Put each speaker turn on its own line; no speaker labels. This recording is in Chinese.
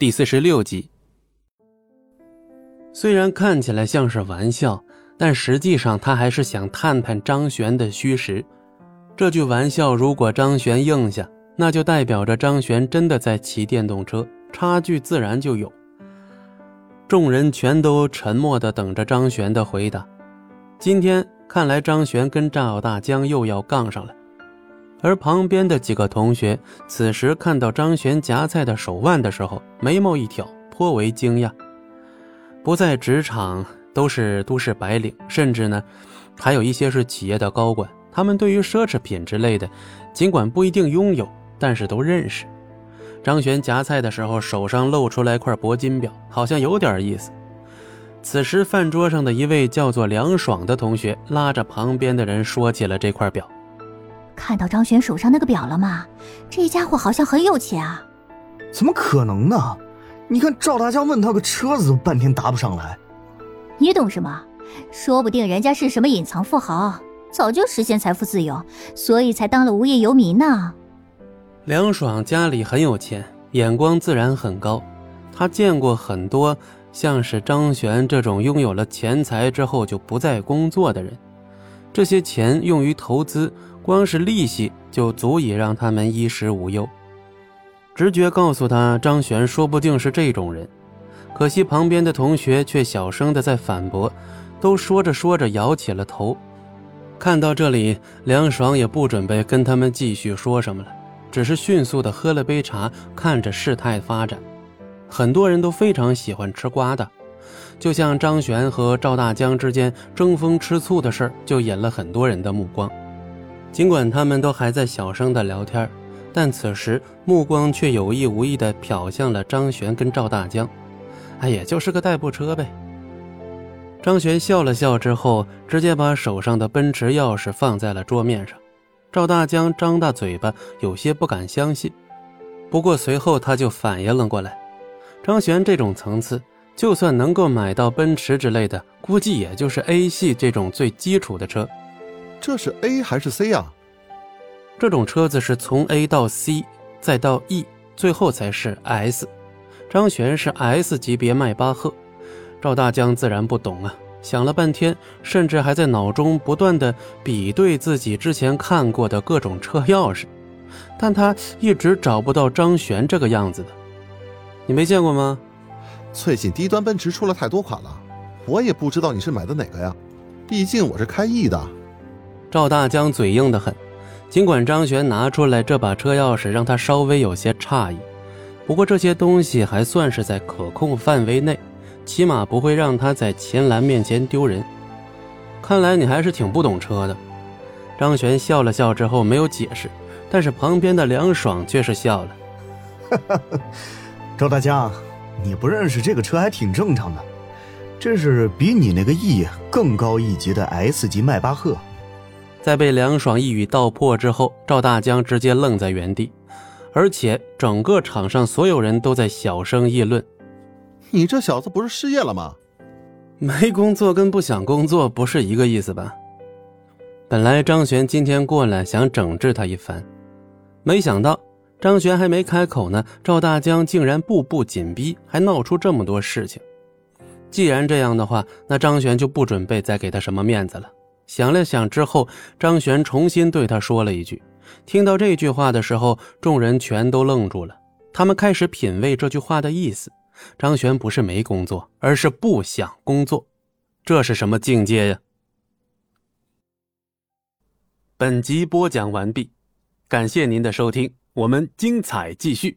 第四十六集。虽然看起来像是玩笑，但实际上他还是想探探张璇的虚实。这句玩笑如果张璇应下，那就代表着张璇真的在骑电动车，差距自然就有。众人全都沉默的等着张璇的回答。今天看来，张璇跟赵大江又要杠上了。而旁边的几个同学此时看到张璇夹菜的手腕的时候，眉毛一挑，颇为惊讶。不在职场，都是都市白领，甚至呢，还有一些是企业的高管。他们对于奢侈品之类的，尽管不一定拥有，但是都认识。张璇夹菜的时候，手上露出来块铂金表，好像有点意思。此时，饭桌上的一位叫做梁爽的同学拉着旁边的人说起了这块表。
看到张璇手上那个表了吗？这家伙好像很有钱啊！
怎么可能呢？你看赵大江问他个车子，都半天答不上来。
你懂什么？说不定人家是什么隐藏富豪，早就实现财富自由，所以才当了无业游民呢。
梁爽家里很有钱，眼光自然很高。他见过很多像是张璇这种拥有了钱财之后就不再工作的人，这些钱用于投资。光是利息就足以让他们衣食无忧。直觉告诉他，张璇说不定是这种人。可惜旁边的同学却小声的在反驳，都说着说着摇起了头。看到这里，梁爽也不准备跟他们继续说什么了，只是迅速的喝了杯茶，看着事态发展。很多人都非常喜欢吃瓜的，就像张璇和赵大江之间争风吃醋的事儿，就引了很多人的目光。尽管他们都还在小声的聊天，但此时目光却有意无意的瞟向了张璇跟赵大江。哎，也就是个代步车呗。张璇笑了笑之后，直接把手上的奔驰钥匙放在了桌面上。赵大江张大嘴巴，有些不敢相信。不过随后他就反应了过来，张璇这种层次，就算能够买到奔驰之类的，估计也就是 A 系这种最基础的车。
这是 A 还是 C 啊？
这种车子是从 A 到 C，再到 E，最后才是 S。张璇是 S 级别迈巴赫，赵大江自然不懂啊，想了半天，甚至还在脑中不断的比对自己之前看过的各种车钥匙，但他一直找不到张璇这个样子的。你没见过吗？
最近低端奔驰出了太多款了，我也不知道你是买的哪个呀，毕竟我是开 E 的。
赵大江嘴硬得很，尽管张璇拿出来这把车钥匙让他稍微有些诧异，不过这些东西还算是在可控范围内，起码不会让他在秦岚面前丢人。看来你还是挺不懂车的。张璇笑了笑之后没有解释，但是旁边的梁爽却是笑了。
哈 哈赵大江，你不认识这个车还挺正常的，这是比你那个 E 更高一级的 S 级迈巴赫。
在被梁爽一语道破之后，赵大江直接愣在原地，而且整个场上所有人都在小声议论：“
你这小子不是失业了吗？
没工作跟不想工作不是一个意思吧？”本来张璇今天过来想整治他一番，没想到张璇还没开口呢，赵大江竟然步步紧逼，还闹出这么多事情。既然这样的话，那张璇就不准备再给他什么面子了。想了想之后，张璇重新对他说了一句。听到这句话的时候，众人全都愣住了。他们开始品味这句话的意思。张璇不是没工作，而是不想工作。这是什么境界呀？本集播讲完毕，感谢您的收听，我们精彩继续。